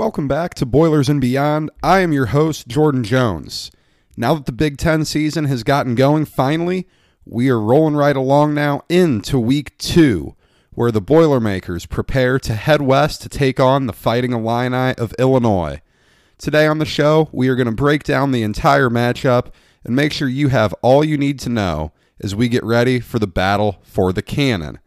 Welcome back to Boilers and Beyond. I am your host, Jordan Jones. Now that the Big Ten season has gotten going, finally, we are rolling right along now into week two, where the Boilermakers prepare to head west to take on the Fighting Illini of Illinois. Today on the show, we are going to break down the entire matchup and make sure you have all you need to know as we get ready for the battle for the cannon.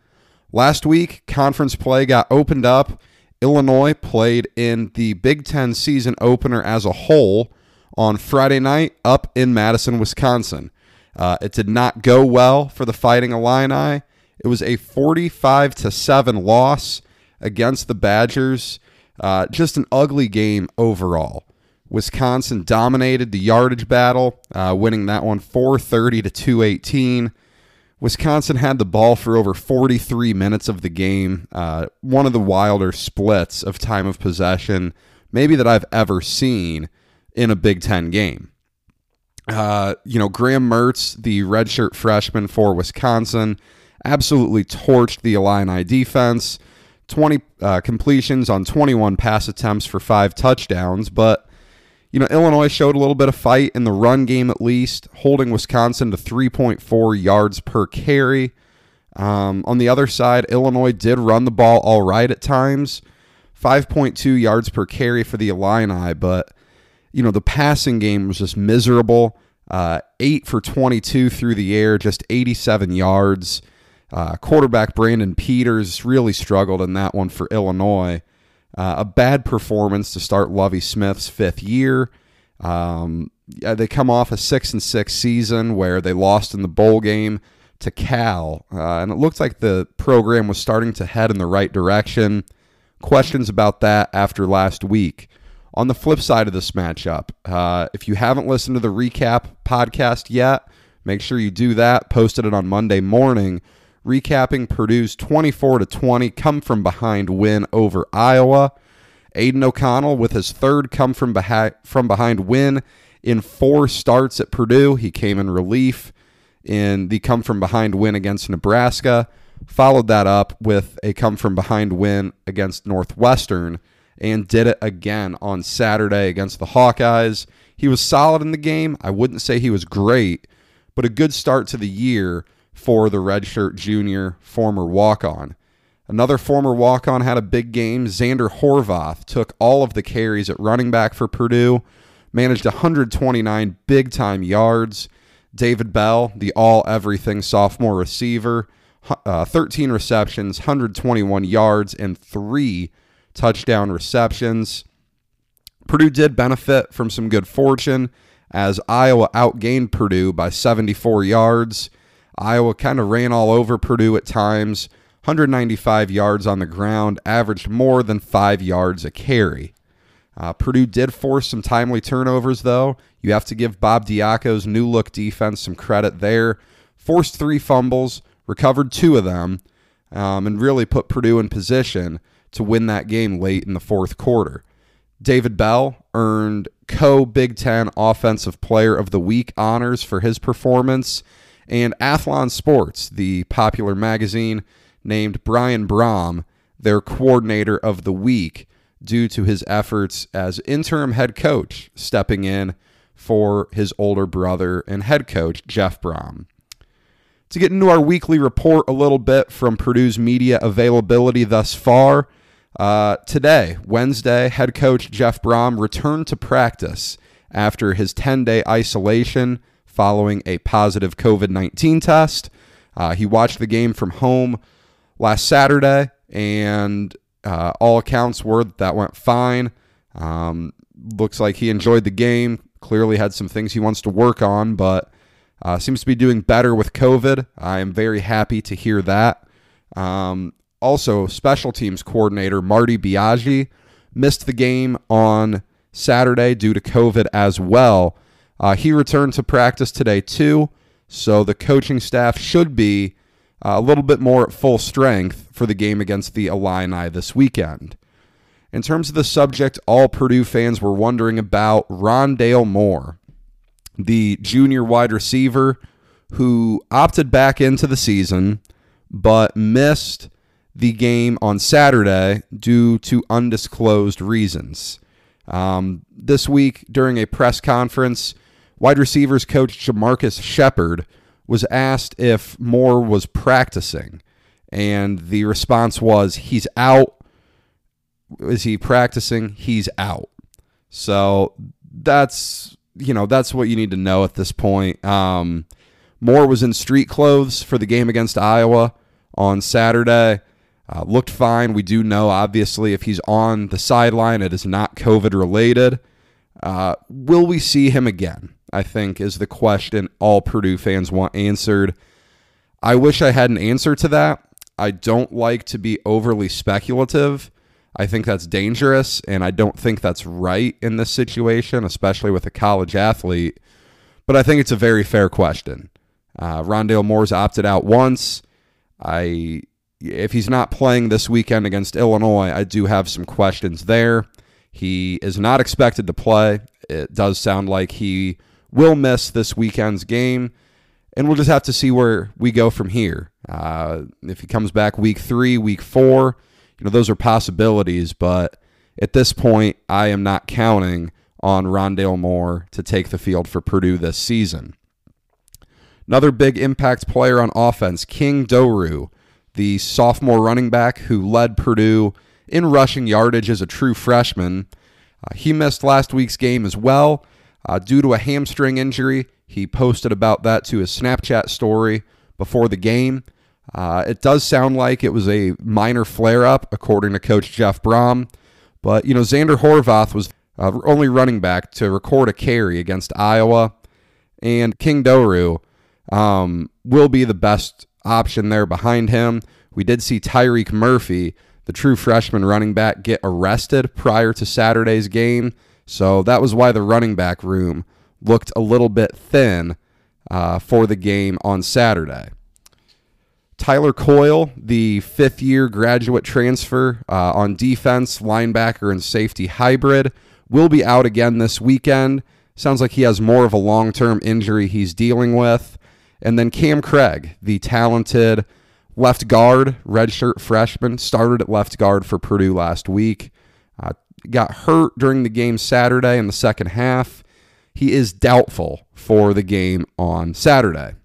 Last week, conference play got opened up. Illinois played in the Big Ten season opener as a whole on Friday night up in Madison, Wisconsin. Uh, it did not go well for the Fighting Illini. It was a 45 to 7 loss against the Badgers. Uh, just an ugly game overall. Wisconsin dominated the yardage battle, uh, winning that one 430 to 218. Wisconsin had the ball for over 43 minutes of the game. Uh, one of the wilder splits of time of possession, maybe that I've ever seen in a Big Ten game. Uh, you know, Graham Mertz, the redshirt freshman for Wisconsin, absolutely torched the Illini defense. 20 uh, completions on 21 pass attempts for five touchdowns, but you know, Illinois showed a little bit of fight in the run game at least, holding Wisconsin to 3.4 yards per carry. Um, on the other side, Illinois did run the ball all right at times, 5.2 yards per carry for the Illini, but you know the passing game was just miserable. Uh, eight for 22 through the air, just 87 yards. Uh, quarterback Brandon Peters really struggled in that one for Illinois. Uh, a bad performance to start Lovie Smith's fifth year. Um, they come off a six and six season where they lost in the bowl game to Cal, uh, and it looked like the program was starting to head in the right direction. Questions about that after last week. On the flip side of this matchup, uh, if you haven't listened to the recap podcast yet, make sure you do that. Posted it on Monday morning recapping Purdue's 24 to 20 come from behind win over Iowa. Aidan O'Connell with his third come from behind from behind win in four starts at Purdue. He came in relief in the come from behind win against Nebraska. Followed that up with a come from behind win against Northwestern and did it again on Saturday against the Hawkeyes. He was solid in the game. I wouldn't say he was great, but a good start to the year for the redshirt junior former walk on. Another former walk on had a big game. Xander Horvath took all of the carries at running back for Purdue, managed 129 big time yards. David Bell, the all everything sophomore receiver, uh, 13 receptions, 121 yards, and three touchdown receptions. Purdue did benefit from some good fortune as Iowa outgained Purdue by 74 yards. Iowa kind of ran all over Purdue at times, 195 yards on the ground, averaged more than five yards a carry. Uh, Purdue did force some timely turnovers, though. You have to give Bob Diaco's new look defense some credit there. Forced three fumbles, recovered two of them, um, and really put Purdue in position to win that game late in the fourth quarter. David Bell earned co Big Ten Offensive Player of the Week honors for his performance and Athlon Sports, the popular magazine, named Brian Brohm their coordinator of the week due to his efforts as interim head coach, stepping in for his older brother and head coach, Jeff Brohm. To get into our weekly report a little bit from Purdue's media availability thus far, uh, today, Wednesday, head coach Jeff Brohm returned to practice after his 10 day isolation following a positive COVID 19 test. Uh, he watched the game from home last Saturday, and uh, all accounts were that that went fine. Um, looks like he enjoyed the game. Clearly had some things he wants to work on, but uh, seems to be doing better with COVID. I am very happy to hear that. Um, also, special teams coordinator Marty Biagi missed the game on Saturday due to COVID as well. Uh, he returned to practice today, too. So the coaching staff should be uh, a little bit more at full strength for the game against the Illini this weekend. In terms of the subject, all Purdue fans were wondering about Rondale Moore, the junior wide receiver who opted back into the season but missed the game on Saturday due to undisclosed reasons. Um, this week, during a press conference, wide receivers coach JaMarcus Shephard was asked if Moore was practicing, and the response was, "He's out." Is he practicing? He's out. So that's you know that's what you need to know at this point. Um, Moore was in street clothes for the game against Iowa on Saturday. Uh, looked fine. We do know, obviously, if he's on the sideline, it is not COVID related. Uh, will we see him again? I think is the question all Purdue fans want answered. I wish I had an answer to that. I don't like to be overly speculative. I think that's dangerous, and I don't think that's right in this situation, especially with a college athlete. But I think it's a very fair question. Uh, Rondale Moore's opted out once. I, if he's not playing this weekend against Illinois, I do have some questions there. He is not expected to play. It does sound like he will miss this weekend's game, and we'll just have to see where we go from here. Uh, if he comes back week three, week four, you know those are possibilities, but at this point, I am not counting on Rondale Moore to take the field for Purdue this season. Another big impact player on offense, King Doerue, the sophomore running back who led Purdue in rushing yardage as a true freshman. Uh, he missed last week's game as well uh, due to a hamstring injury. He posted about that to his Snapchat story before the game. Uh, it does sound like it was a minor flare up, according to Coach Jeff Brohm. But, you know, Xander Horvath was uh, only running back to record a carry against Iowa. And King Doerue um, will be the best option there behind him. We did see Tyreek Murphy, the true freshman running back, get arrested prior to Saturday's game. So that was why the running back room looked a little bit thin uh, for the game on Saturday. Tyler Coyle, the fifth year graduate transfer uh, on defense, linebacker, and safety hybrid, will be out again this weekend. Sounds like he has more of a long term injury he's dealing with. And then Cam Craig, the talented left guard, redshirt freshman, started at left guard for Purdue last week. Got hurt during the game Saturday in the second half. He is doubtful for the game on Saturday.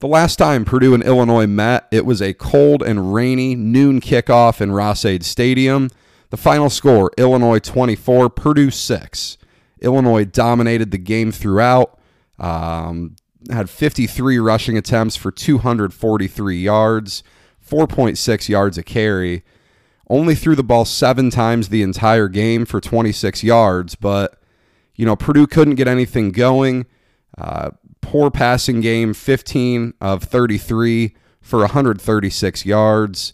The last time Purdue and Illinois met, it was a cold and rainy noon kickoff in Ross-Ade Stadium. The final score Illinois 24, Purdue 6. Illinois dominated the game throughout. Um, had 53 rushing attempts for 243 yards, 4.6 yards a carry. Only threw the ball seven times the entire game for 26 yards, but, you know, Purdue couldn't get anything going. Uh, poor passing game, 15 of 33 for 136 yards.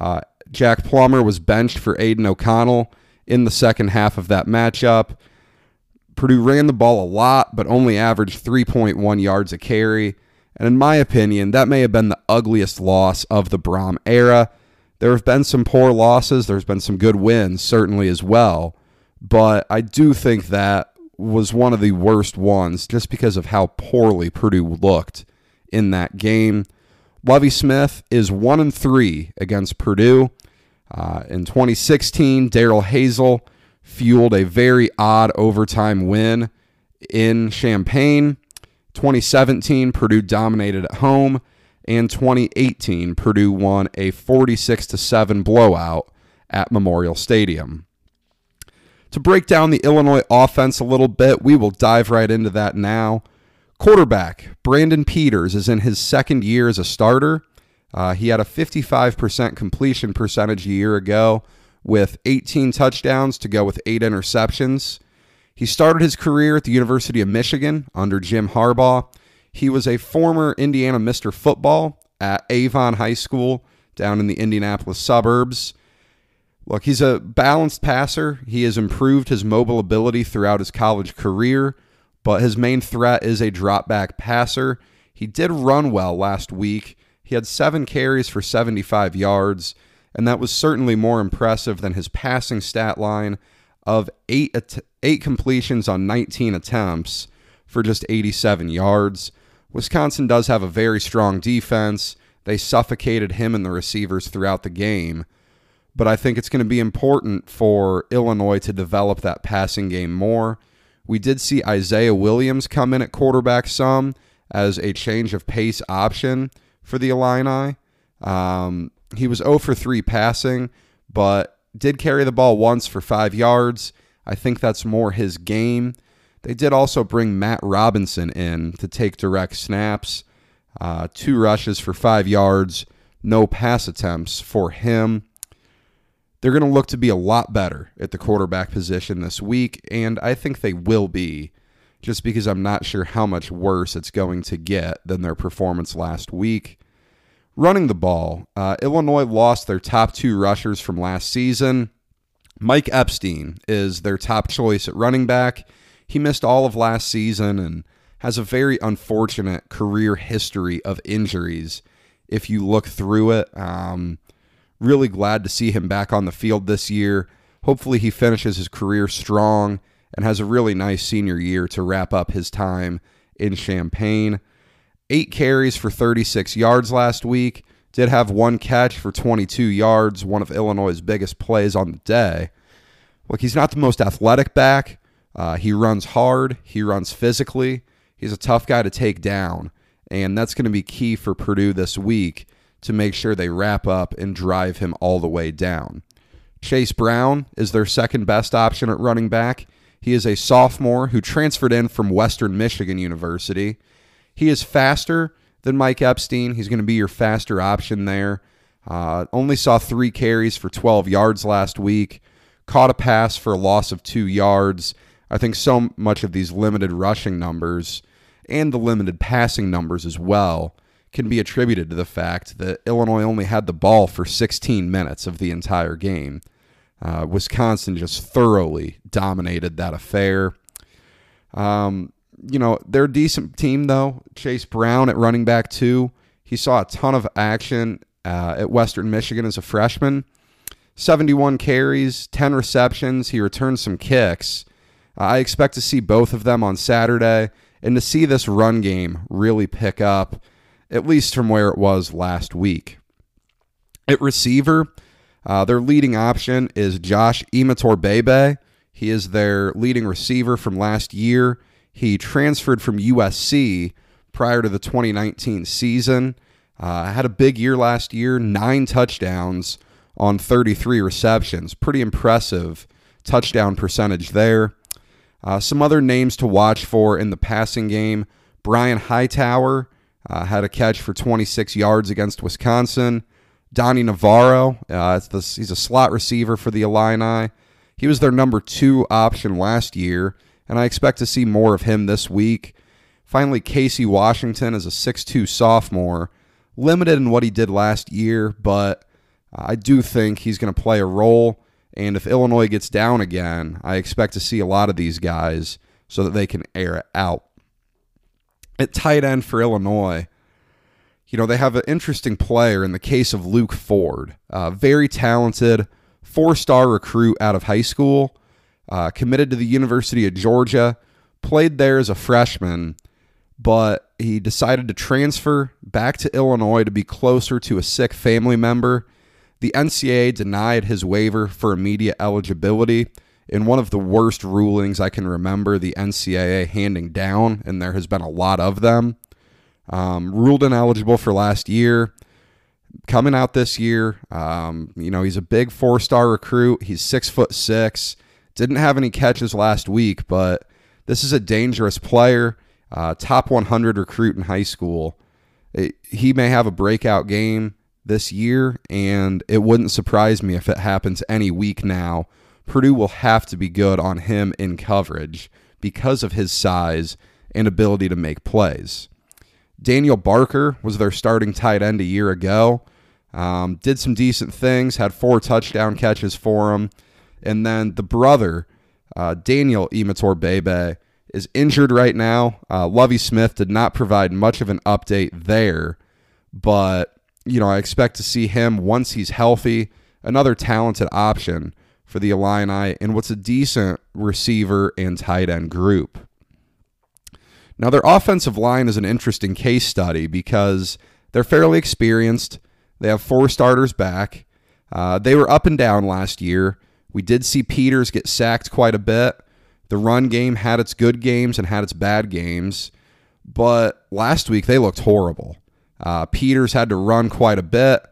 Uh, Jack Plummer was benched for Aidan O'Connell in the second half of that matchup. Purdue ran the ball a lot, but only averaged 3.1 yards a carry. And in my opinion, that may have been the ugliest loss of the Brohm era. There have been some poor losses, there's been some good wins, certainly as well. But I do think that was one of the worst ones just because of how poorly Purdue looked in that game. Lovie Smith is 1 and 3 against Purdue. Uh, in 2016, Daryl Hazel fueled a very odd overtime win in Champaign. 2017, Purdue dominated at home. And 2018, Purdue won a 46 7 blowout at Memorial Stadium. To break down the Illinois offense a little bit, we will dive right into that now. Quarterback Brandon Peters is in his second year as a starter. Uh, he had a 55% completion percentage a year ago with 18 touchdowns to go with eight interceptions. He started his career at the University of Michigan under Jim Harbaugh. He was a former Indiana Mr. Football at Avon High School down in the Indianapolis suburbs. Look, he's a balanced passer. He has improved his mobile ability throughout his college career, but his main threat is a drop back passer. He did run well last week. He had seven carries for 75 yards and that was certainly more impressive than his passing stat line of eight eight completions on 19 attempts for just 87 yards. Wisconsin does have a very strong defense. They suffocated him and the receivers throughout the game. but I think it's going to be important for Illinois to develop that passing game more. We did see Isaiah Williams come in at quarterback some as a change of pace option for the Illini. Um, he was 0 for 3 passing, but did carry the ball once for five yards. I think that's more his game. They did also bring Matt Robinson in to take direct snaps. Uh, two rushes for five yards, no pass attempts for him. They're going to look to be a lot better at the quarterback position this week, and I think they will be, just because I'm not sure how much worse it's going to get than their performance last week. Running the ball, uh, Illinois lost their top two rushers from last season. Mike Epstein is their top choice at running back. He missed all of last season and has a very unfortunate career history of injuries. If you look through it, um, really glad to see him back on the field this year. Hopefully, he finishes his career strong and has a really nice senior year to wrap up his time in Champaign eight carries for 36 yards last week. Did have one catch for 22 yards, one of Illinois' biggest plays on the day. Look, he's not the most athletic back. Uh, he runs hard, he runs physically. He's a tough guy to take down, and that's going to be key for Purdue this week to make sure they wrap up and drive him all the way down. Chase Brown is their second best option at running back. He is a sophomore who transferred in from Western Michigan University. He is faster than Mike Epstein. He's going to be your faster option there. Uh, only saw three carries for 12 yards last week. Caught a pass for a loss of two yards. I think so much of these limited rushing numbers and the limited passing numbers as well can be attributed to the fact that Illinois only had the ball for 16 minutes of the entire game. Uh, Wisconsin just thoroughly dominated that affair. Um, you know, they're a decent team, though. Chase Brown at running back, too. He saw a ton of action uh, at Western Michigan as a freshman. 71 carries, 10 receptions. He returned some kicks. I expect to see both of them on Saturday and to see this run game really pick up, at least from where it was last week. At receiver, uh, their leading option is Josh Imatorbhebhe. He is their leading receiver from last year. He transferred from USC prior to the 2019 season. Uh, had a big year last year, nine touchdowns on 33 receptions. Pretty impressive touchdown percentage there. Uh, some other names to watch for in the passing game Brian Hightower uh, had a catch for 26 yards against Wisconsin. Donnie Navarro, uh, the, he's a slot receiver for the Illini. He was their number two option last year and I expect to see more of him this week. Finally, Casey Washington is a 6'2 sophomore, limited in what he did last year, but I do think he's going to play a role. And if Illinois gets down again, I expect to see a lot of these guys so that they can air it out. At tight end for Illinois, you know, they have an interesting player in the case of Luke Ford, uh, very talented, four star recruit out of high school uh, committed to the University of Georgia, played there as a freshman, but he decided to transfer back to Illinois to be closer to a sick family member. The NCAA denied his waiver for immediate eligibility in one of the worst rulings I can remember the NCAA handing down, and there has been a lot of them. Um, ruled ineligible for last year. Coming out this year, um, you know, he's a big four star recruit. He's six foot six. Didn't have any catches last week, but this is a dangerous player. Uh, top 100 recruit in high school. It, he may have a breakout game this year, and it wouldn't surprise me if it happens any week now. Purdue will have to be good on him in coverage because of his size and ability to make plays. Daniel Barker was their starting tight end a year ago. Um, did some decent things, had four touchdown catches for him. And then the brother, uh, Daniel Imatorbhebhe, is injured right now. Uh, Lovie Smith did not provide much of an update there, but you know I expect to see him once he's healthy. Another talented option for the Illini and what's a decent receiver and tight end group. Now their offensive line is an interesting case study because they're fairly experienced. They have four starters back. Uh, they were up and down last year. We did see Peters get sacked quite a bit. The run game had its good games and had its bad games, but last week they looked horrible. Uh, Peters had to run quite a bit.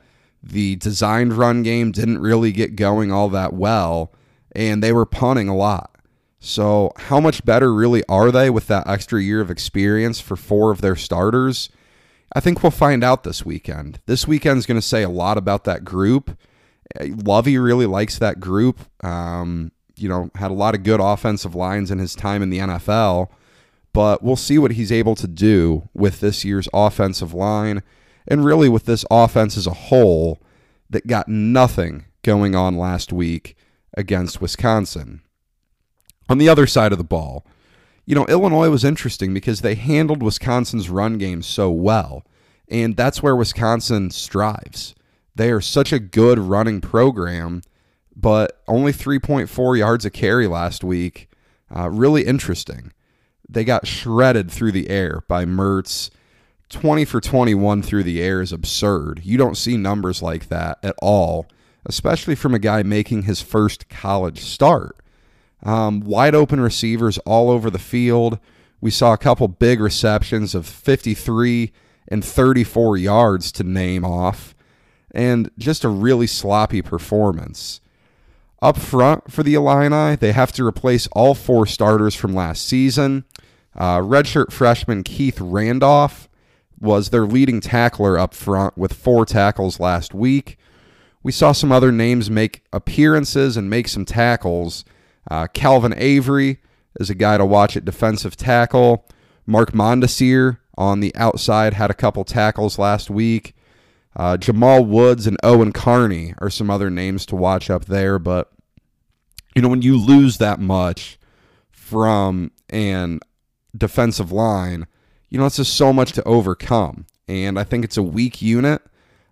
The designed run game didn't really get going all that well, and they were punting a lot. So, how much better really are they with that extra year of experience for four of their starters? I think we'll find out this weekend. This weekend's going to say a lot about that group. Lovie really likes that group. Um, you know, had a lot of good offensive lines in his time in the NFL, but we'll see what he's able to do with this year's offensive line and really with this offense as a whole that got nothing going on last week against Wisconsin. On the other side of the ball, you know, Illinois was interesting because they handled Wisconsin's run game so well. And that's where Wisconsin strives. They are such a good running program, but only 3.4 yards a carry last week. Uh, really interesting. They got shredded through the air by Mertz. 20 for 21 through the air is absurd. You don't see numbers like that at all, especially from a guy making his first college start. Um, wide open receivers all over the field. We saw a couple big receptions of 53 and 34 yards to name off, and just a really sloppy performance. Up front for the Illini, they have to replace all four starters from last season. Uh, redshirt freshman Keith Randolph was their leading tackler up front with four tackles last week. We saw some other names make appearances and make some tackles uh, Calvin Avery is a guy to watch at defensive tackle. Mark Mondesir on the outside had a couple tackles last week. Uh, Jamal Woods and Owen Carney are some other names to watch up there. But, you know, when you lose that much from an defensive line, you know, it's just so much to overcome. And I think it's a weak unit.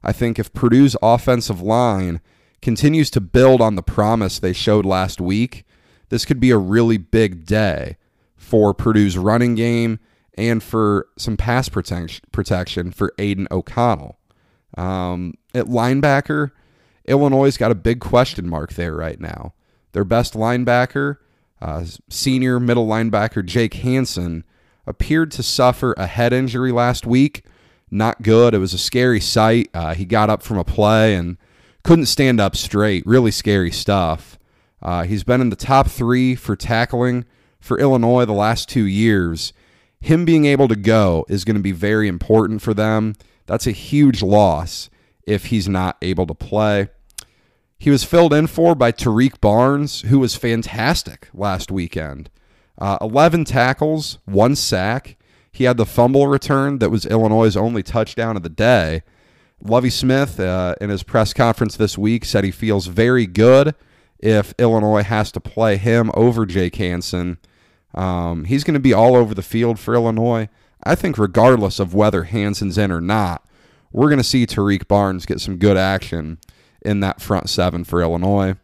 I think if Purdue's offensive line continues to build on the promise they showed last week, this could be a really big day for Purdue's running game and for some pass protection for Aidan O'Connell. Um, at linebacker, Illinois' got a big question mark there right now. Their best linebacker, uh, senior middle linebacker Jake Hansen, appeared to suffer a head injury last week. Not good. It was a scary sight. Uh, he got up from a play and couldn't stand up straight. Really scary stuff. Uh, he's been in the top three for tackling for Illinois the last two years. Him being able to go is going to be very important for them. That's a huge loss if he's not able to play. He was filled in for by Tarique Barnes, who was fantastic last weekend. Uh, 11 tackles, one sack. He had the fumble return that was Illinois' only touchdown of the day. Lovie Smith, uh, in his press conference this week, said he feels very good if Illinois has to play him over Jake Hansen. Um, he's going to be all over the field for Illinois. I think, regardless of whether Hansen's in or not, we're going to see Tarique Barnes get some good action in that front seven for Illinois.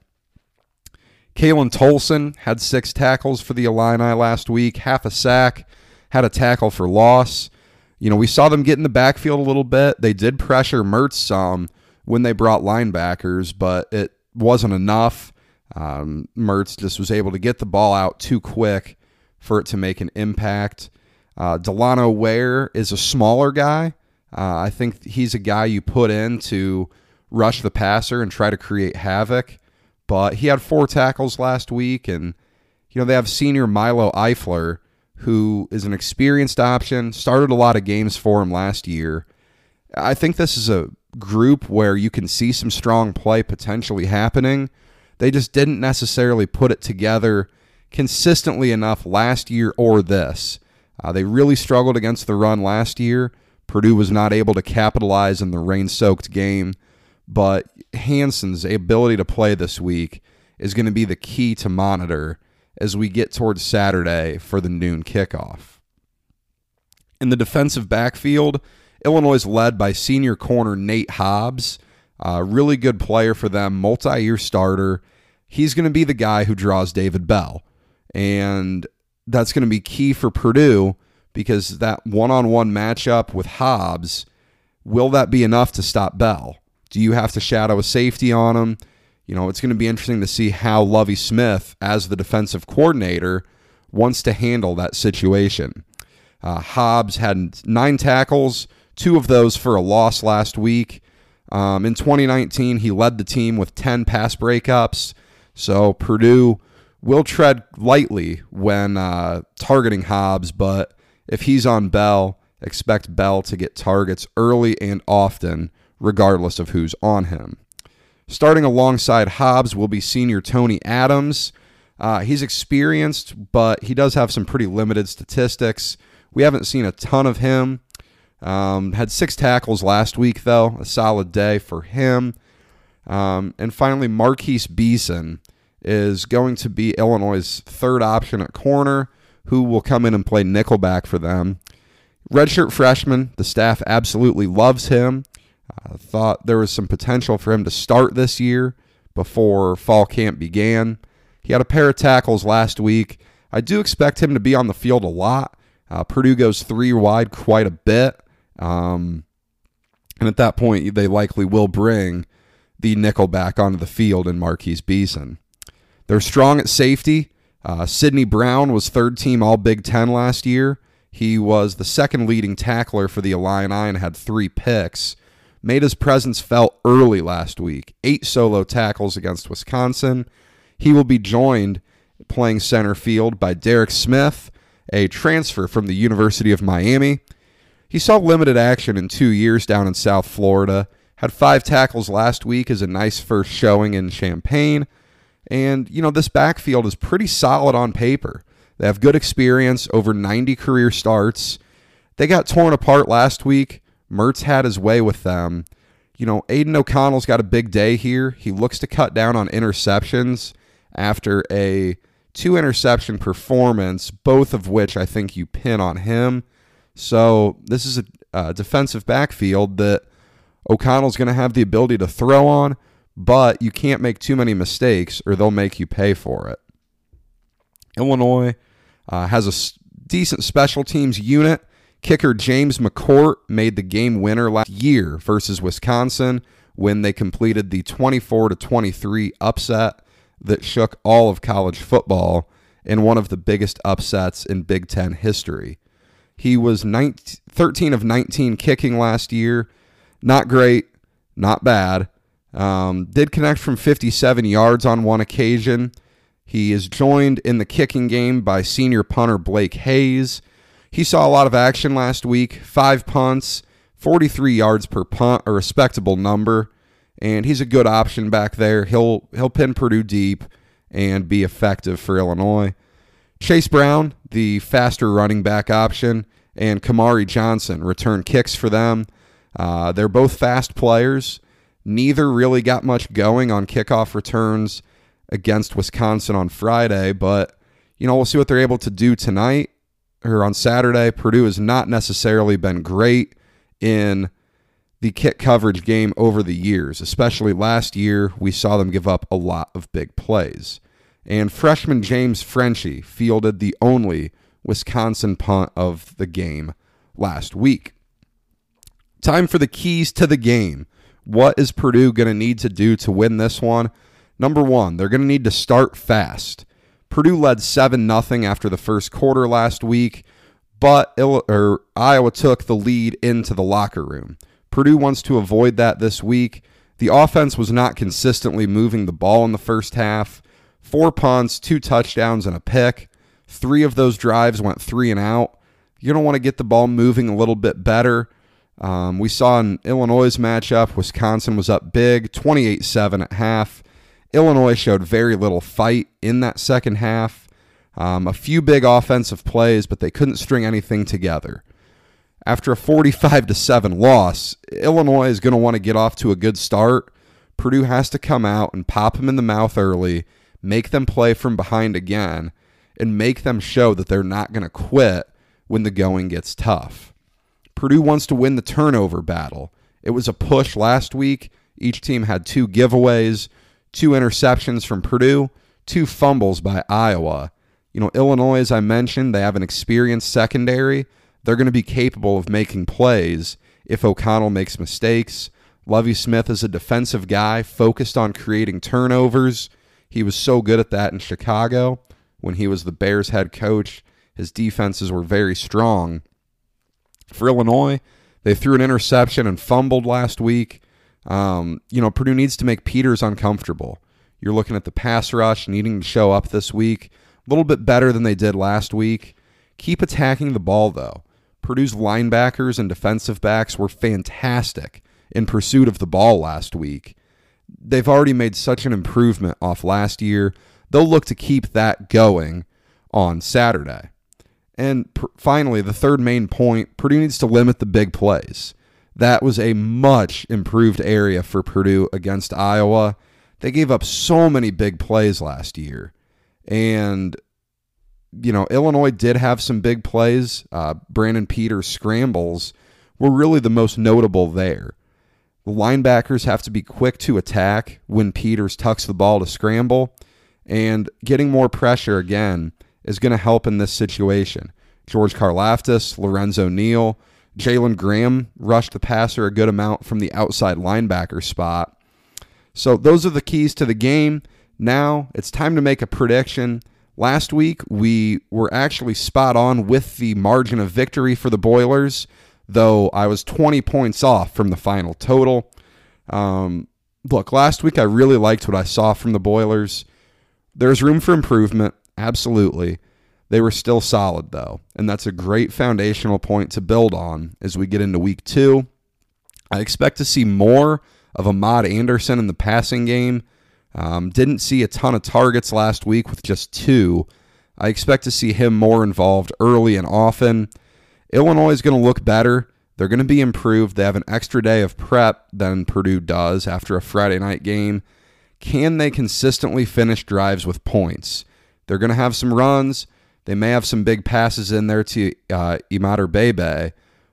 Khalan Tolson had six tackles for the Illini last week, half a sack, had a tackle for loss. You know, we saw them get in the backfield a little bit. They did pressure Mertz some when they brought linebackers, but it wasn't enough. Um, Mertz just was able to get the ball out too quick for it to make an impact. Uh, Delano Ware is a smaller guy. Uh, I think he's a guy you put in to rush the passer and try to create havoc. But he had four tackles last week, and you know they have senior Milo Eifler, who is an experienced option. Started a lot of games for him last year. I think this is a group where you can see some strong play potentially happening. They just didn't necessarily put it together consistently enough last year or this. Uh, they really struggled against the run last year. Purdue was not able to capitalize in the rain soaked game, but Hansen's ability to play this week is going to be the key to monitor as we get towards Saturday for the noon kickoff. In the defensive backfield, Illinois is led by senior corner Nate Hobbs, a really good player for them, multi year starter. He's going to be the guy who draws David Bell. And that's going to be key for Purdue because that one on one matchup with Hobbs, will that be enough to stop Bell? Do you have to shadow a safety on him? You know, it's going to be interesting to see how Lovie Smith, as the defensive coordinator, wants to handle that situation. Uh, Hobbs had nine tackles, two of those for a loss last week. Um, in 2019, he led the team with 10 pass breakups. So Purdue will tread lightly when uh, targeting Hobbs, but if he's on Bell, expect Bell to get targets early and often, regardless of who's on him. Starting alongside Hobbs will be senior Tony Adams. Uh, he's experienced, but he does have some pretty limited statistics. We haven't seen a ton of him. Um, had six tackles last week, though, a solid day for him. Um, and finally, Marquise Beason is going to be Illinois' third option at corner, who will come in and play nickelback for them. Redshirt freshman, the staff absolutely loves him. Uh, thought there was some potential for him to start this year before fall camp began. He had a pair of tackles last week. I do expect him to be on the field a lot. Uh, Purdue goes three wide quite a bit. Um, and at that point, they likely will bring the nickel back onto the field in Marquise Beason. They're strong at safety. Uh, Sidney Brown was third team All Big Ten last year. He was the second leading tackler for the Illini and had three picks. Made his presence felt early last week. Eight solo tackles against Wisconsin. He will be joined playing center field by Derek Smith, a transfer from the University of Miami. He saw limited action in two years down in South Florida. Had five tackles last week as a nice first showing in Champaign. And, you know, this backfield is pretty solid on paper. They have good experience, over 90 career starts. They got torn apart last week. Mertz had his way with them. You know, Aidan O'Connell's got a big day here. He looks to cut down on interceptions after a two interception performance, both of which I think you pin on him. So this is a, a defensive backfield that O'Connell's going to have the ability to throw on, but you can't make too many mistakes or they'll make you pay for it. Illinois uh, has a decent special teams unit. Kicker James McCourt made the game winner last year versus Wisconsin when they completed the 24 to 23 upset that shook all of college football in one of the biggest upsets in Big 10 history. He was 19, 13 of 19 kicking last year. Not great, not bad. Um, did connect from 57 yards on one occasion. He is joined in the kicking game by senior punter Blake Hayes. He saw a lot of action last week five punts, 43 yards per punt, a respectable number. And he's a good option back there. He'll he'll pin Purdue deep and be effective for Illinois. Chase Brown, the faster running back option, and Kamari Johnson return kicks for them. Uh, they're both fast players. Neither really got much going on kickoff returns against Wisconsin on Friday, but you know we'll see what they're able to do tonight or on Saturday. Purdue has not necessarily been great in the kick coverage game over the years, especially last year. We saw them give up a lot of big plays and freshman James Frenchie fielded the only Wisconsin punt of the game last week. Time for the keys to the game. What is Purdue going to need to do to win this one? Number one, they're going to need to start fast. Purdue led 7 0 after the first quarter last week, but Iowa took the lead into the locker room. Purdue wants to avoid that this week. The offense was not consistently moving the ball in the first half four punts, two touchdowns, and a pick. Three of those drives went three and out. You're going to want to get the ball moving a little bit better. Um, we saw in Illinois' matchup, Wisconsin was up big, 28 7 at half. Illinois showed very little fight in that second half. Um, a few big offensive plays, but they couldn't string anything together. After a 45 to 7 loss, Illinois is going to want to get off to a good start. Purdue has to come out and pop them in the mouth early make them play from behind again, and make them show that they're not going to quit when the going gets tough. Purdue wants to win the turnover battle. It was a push last week. Each team had two giveaways, two interceptions from Purdue, two fumbles by Iowa. You know, Illinois, as I mentioned, they have an experienced secondary. They're going to be capable of making plays if O'Connell makes mistakes. Lovie Smith is a defensive guy focused on creating turnovers. He was so good at that in Chicago when he was the Bears head coach. His defenses were very strong. For Illinois, they threw an interception and fumbled last week. Um, you know, Purdue needs to make Peters uncomfortable. You're looking at the pass rush needing to show up this week. A little bit better than they did last week. Keep attacking the ball, though. Purdue's linebackers and defensive backs were fantastic in pursuit of the ball last week. They've already made such an improvement off last year. They'll look to keep that going on Saturday. And pr- finally, the third main point Purdue needs to limit the big plays. That was a much improved area for Purdue against Iowa. They gave up so many big plays last year. And, you know, Illinois did have some big plays. Uh, Brandon Peters' scrambles were really the most notable there. The linebackers have to be quick to attack when Peters tucks the ball to scramble. And getting more pressure again is going to help in this situation. George Karlaftis, Lorenzo Neal, Jalen Graham rushed the passer a good amount from the outside linebacker spot. So those are the keys to the game. Now it's time to make a prediction. Last week we were actually spot on with the margin of victory for the Boilers, though I was 20 points off from the final total. Um, look, last week I really liked what I saw from the Boilers. There's room for improvement, absolutely. They were still solid, though, and that's a great foundational point to build on as we get into week two. I expect to see more of Ahmad Anderson in the passing game. Um, didn't see a ton of targets last week with just two. I expect to see him more involved early and often. Illinois is going to look better. They're going to be improved. They have an extra day of prep than Purdue does after a Friday night game. Can they consistently finish drives with points? They're going to have some runs. They may have some big passes in there to uh, Imatorbhebhe,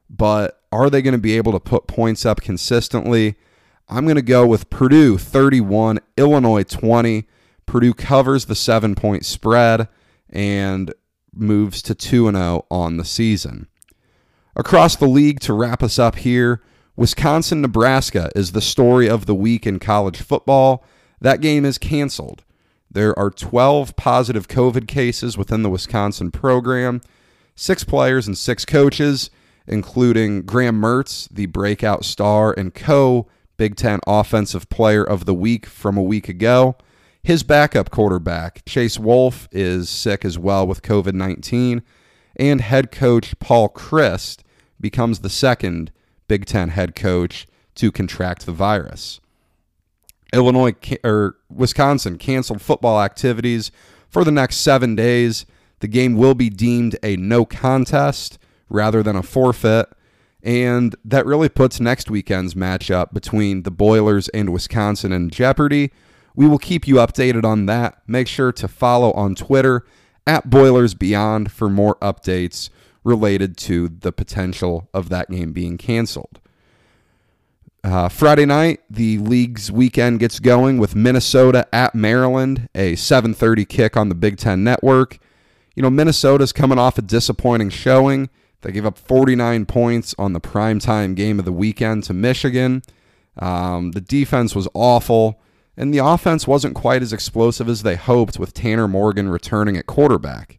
but are they going to be able to put points up consistently? I'm going to go with Purdue 31, Illinois 20. Purdue covers the seven point spread and moves to 2 0 on the season. Across the league, to wrap us up here, Wisconsin Nebraska is the story of the week in college football. That game is canceled. There are 12 positive COVID cases within the Wisconsin program, six players and six coaches, including Graham Mertz, the breakout star and co Big Ten Offensive Player of the Week from a week ago. His backup quarterback, Chase Wolf, is sick as well with COVID 19, and head coach Paul Chryst becomes the second Big Ten head coach to contract the virus. Illinois or Wisconsin canceled football activities for the next seven days. The game will be deemed a no contest rather than a forfeit. And that really puts next weekend's matchup between the Boilers and Wisconsin in jeopardy. We will keep you updated on that. Make sure to follow on Twitter at Boilers Beyond for more updates related to the potential of that game being canceled. Uh, Friday night, the league's weekend gets going with Minnesota at Maryland, a 7:30 kick on the Big Ten Network. You know, Minnesota's coming off a disappointing showing. They gave up 49 points on the primetime game of the weekend to Michigan. Um, the defense was awful, and the offense wasn't quite as explosive as they hoped with Tanner Morgan returning at quarterback.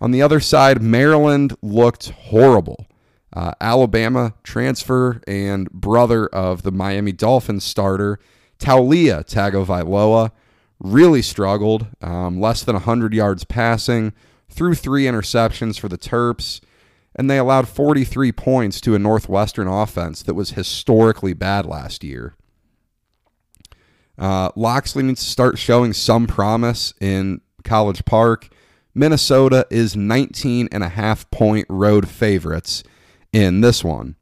On the other side, Maryland looked horrible. Uh, Alabama transfer and brother of the Miami Dolphins starter, Taulia Tagovailoa, really struggled. Um, less than 100 yards passing, threw three interceptions for the Terps, and they allowed 43 points to a Northwestern offense that was historically bad last year. Uh, Locksley needs to start showing some promise in College Park. Minnesota is 19 and a half point road favorites in this one.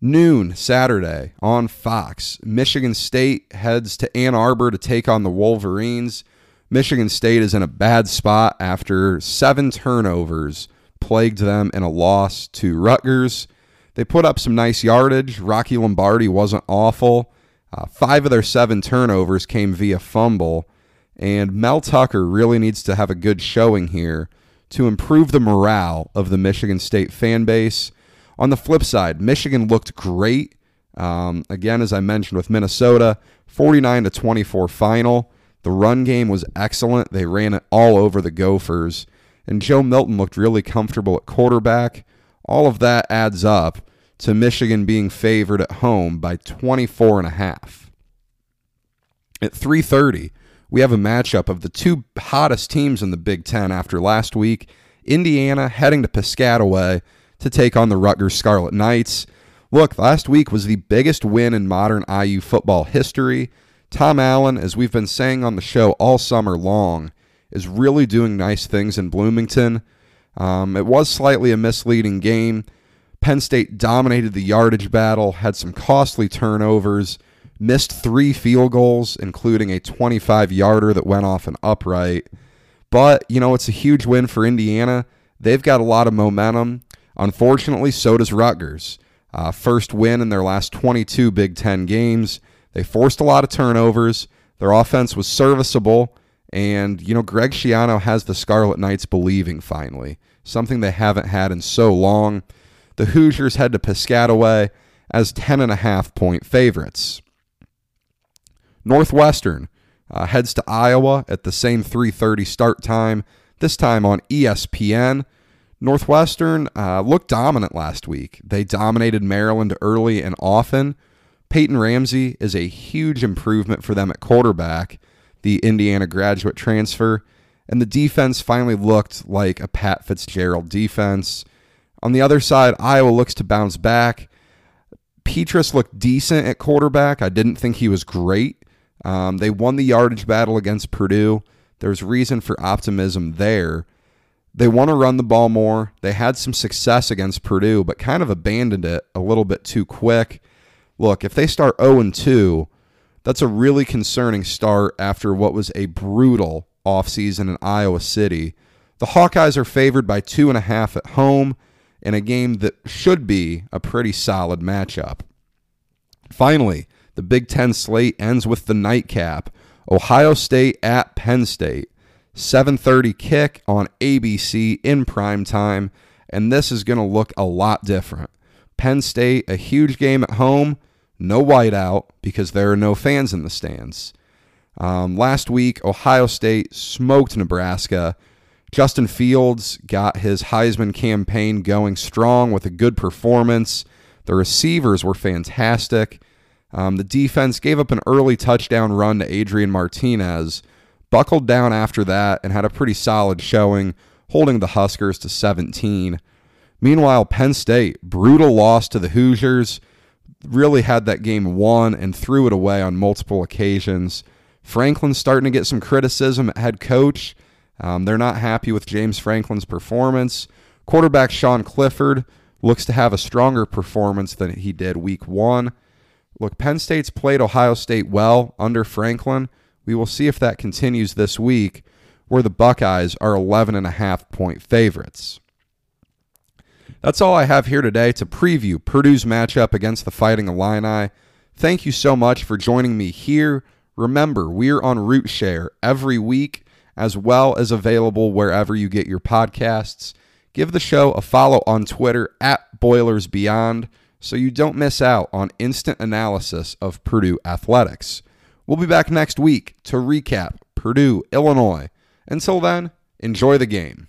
Noon Saturday on Fox, Michigan State heads to Ann Arbor to take on the Wolverines. Michigan State is in a bad spot after seven turnovers plagued them in a loss to Rutgers. They put up some nice yardage. Rocky Lombardi wasn't awful. Uh, five of their seven turnovers came via fumble. And Mel Tucker really needs to have a good showing here to improve the morale of the Michigan State fan base. On the flip side, Michigan looked great Um, again, as I mentioned with Minnesota, 49 to 24 final. The run game was excellent. They ran it all over the Gophers. And Joe Milton looked really comfortable at quarterback. All of that adds up to Michigan being favored at home by 24 and a half. At 3:30, we have a matchup of the two hottest teams in the Big 10 after last week. Indiana heading to Piscataway to take on the Rutgers Scarlet Knights. Look, last week was the biggest win in modern IU football history. Tom Allen, as we've been saying on the show all summer long, is really doing nice things in Bloomington. Um, it was slightly a misleading game. Penn State dominated the yardage battle, had some costly turnovers, missed three field goals, including a 25 yarder that went off an upright. But, you know, it's a huge win for Indiana. They've got a lot of momentum. Unfortunately, so does Rutgers. Uh, first win in their last 22 Big Ten games. They forced a lot of turnovers. Their offense was serviceable. And, you know, Greg Schiano has the Scarlet Knights believing finally, something they haven't had in so long. The Hoosiers head to Piscataway as 10.5 point favorites. Northwestern uh, heads to Iowa at the same 3:30 start time. This time on ESPN. Northwestern uh, looked dominant last week. They dominated Maryland early and often. Peyton Ramsey is a huge improvement for them at quarterback the Indiana graduate transfer, and the defense finally looked like a Pat Fitzgerald defense. On the other side, Iowa looks to bounce back. Petras looked decent at quarterback. I didn't think he was great. Um, they won the yardage battle against Purdue. There's reason for optimism there. They want to run the ball more. They had some success against Purdue, but kind of abandoned it a little bit too quick. Look, if they start 0 2, that's a really concerning start after what was a brutal offseason in Iowa City. The Hawkeyes are favored by two and a half at home in a game that should be a pretty solid matchup. Finally, the Big Ten slate ends with the nightcap. Ohio State at Penn State. 7:30 kick on ABC in prime time, and this is going to look a lot different. Penn State, a huge game at home, no whiteout because there are no fans in the stands. Um, last week, Ohio State smoked Nebraska. Justin Fields got his Heisman campaign going strong with a good performance. The receivers were fantastic. Um, the defense gave up an early touchdown run to Adrian Martinez, buckled down after that, and had a pretty solid showing, holding the Huskers to 17. Meanwhile, Penn State, brutal loss to the Hoosiers really had that game won and threw it away on multiple occasions. Franklin's starting to get some criticism at head coach. Um, they're not happy with James Franklin's performance. Quarterback Sean Clifford looks to have a stronger performance than he did week one. Look, Penn State's played Ohio State well under Franklin. We will see if that continues this week, where the Buckeyes are 11 and a half point favorites. That's all I have here today to preview Purdue's matchup against the Fighting Illini. Thank you so much for joining me here. Remember, we're on RootShare every week, as well as available wherever you get your podcasts. Give the show a follow on Twitter at Boilers Beyond so you don't miss out on instant analysis of Purdue athletics. We'll be back next week to recap Purdue, Illinois. Until then, enjoy the game.